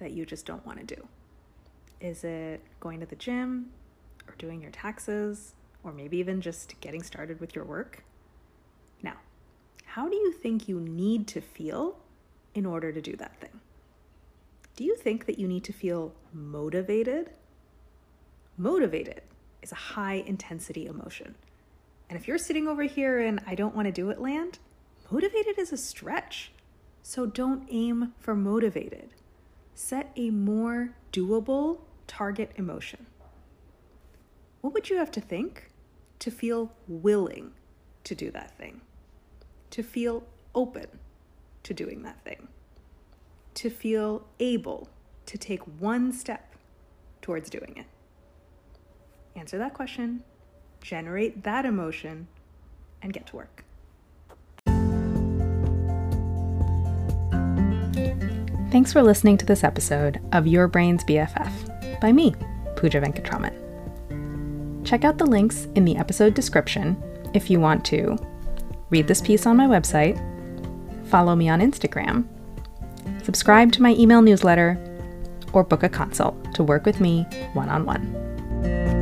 that you just don't want to do? Is it going to the gym or doing your taxes or maybe even just getting started with your work? Now, how do you think you need to feel in order to do that thing? Do you think that you need to feel motivated? Motivated is a high intensity emotion. And if you're sitting over here and I don't want to do it land, motivated is a stretch. So don't aim for motivated. Set a more doable target emotion. What would you have to think to feel willing to do that thing? To feel open to doing that thing? To feel able to take one step towards doing it? Answer that question, generate that emotion, and get to work. Thanks for listening to this episode of Your Brain's BFF by me, Pooja Venkatraman. Check out the links in the episode description if you want to read this piece on my website, follow me on Instagram, subscribe to my email newsletter, or book a consult to work with me one on one.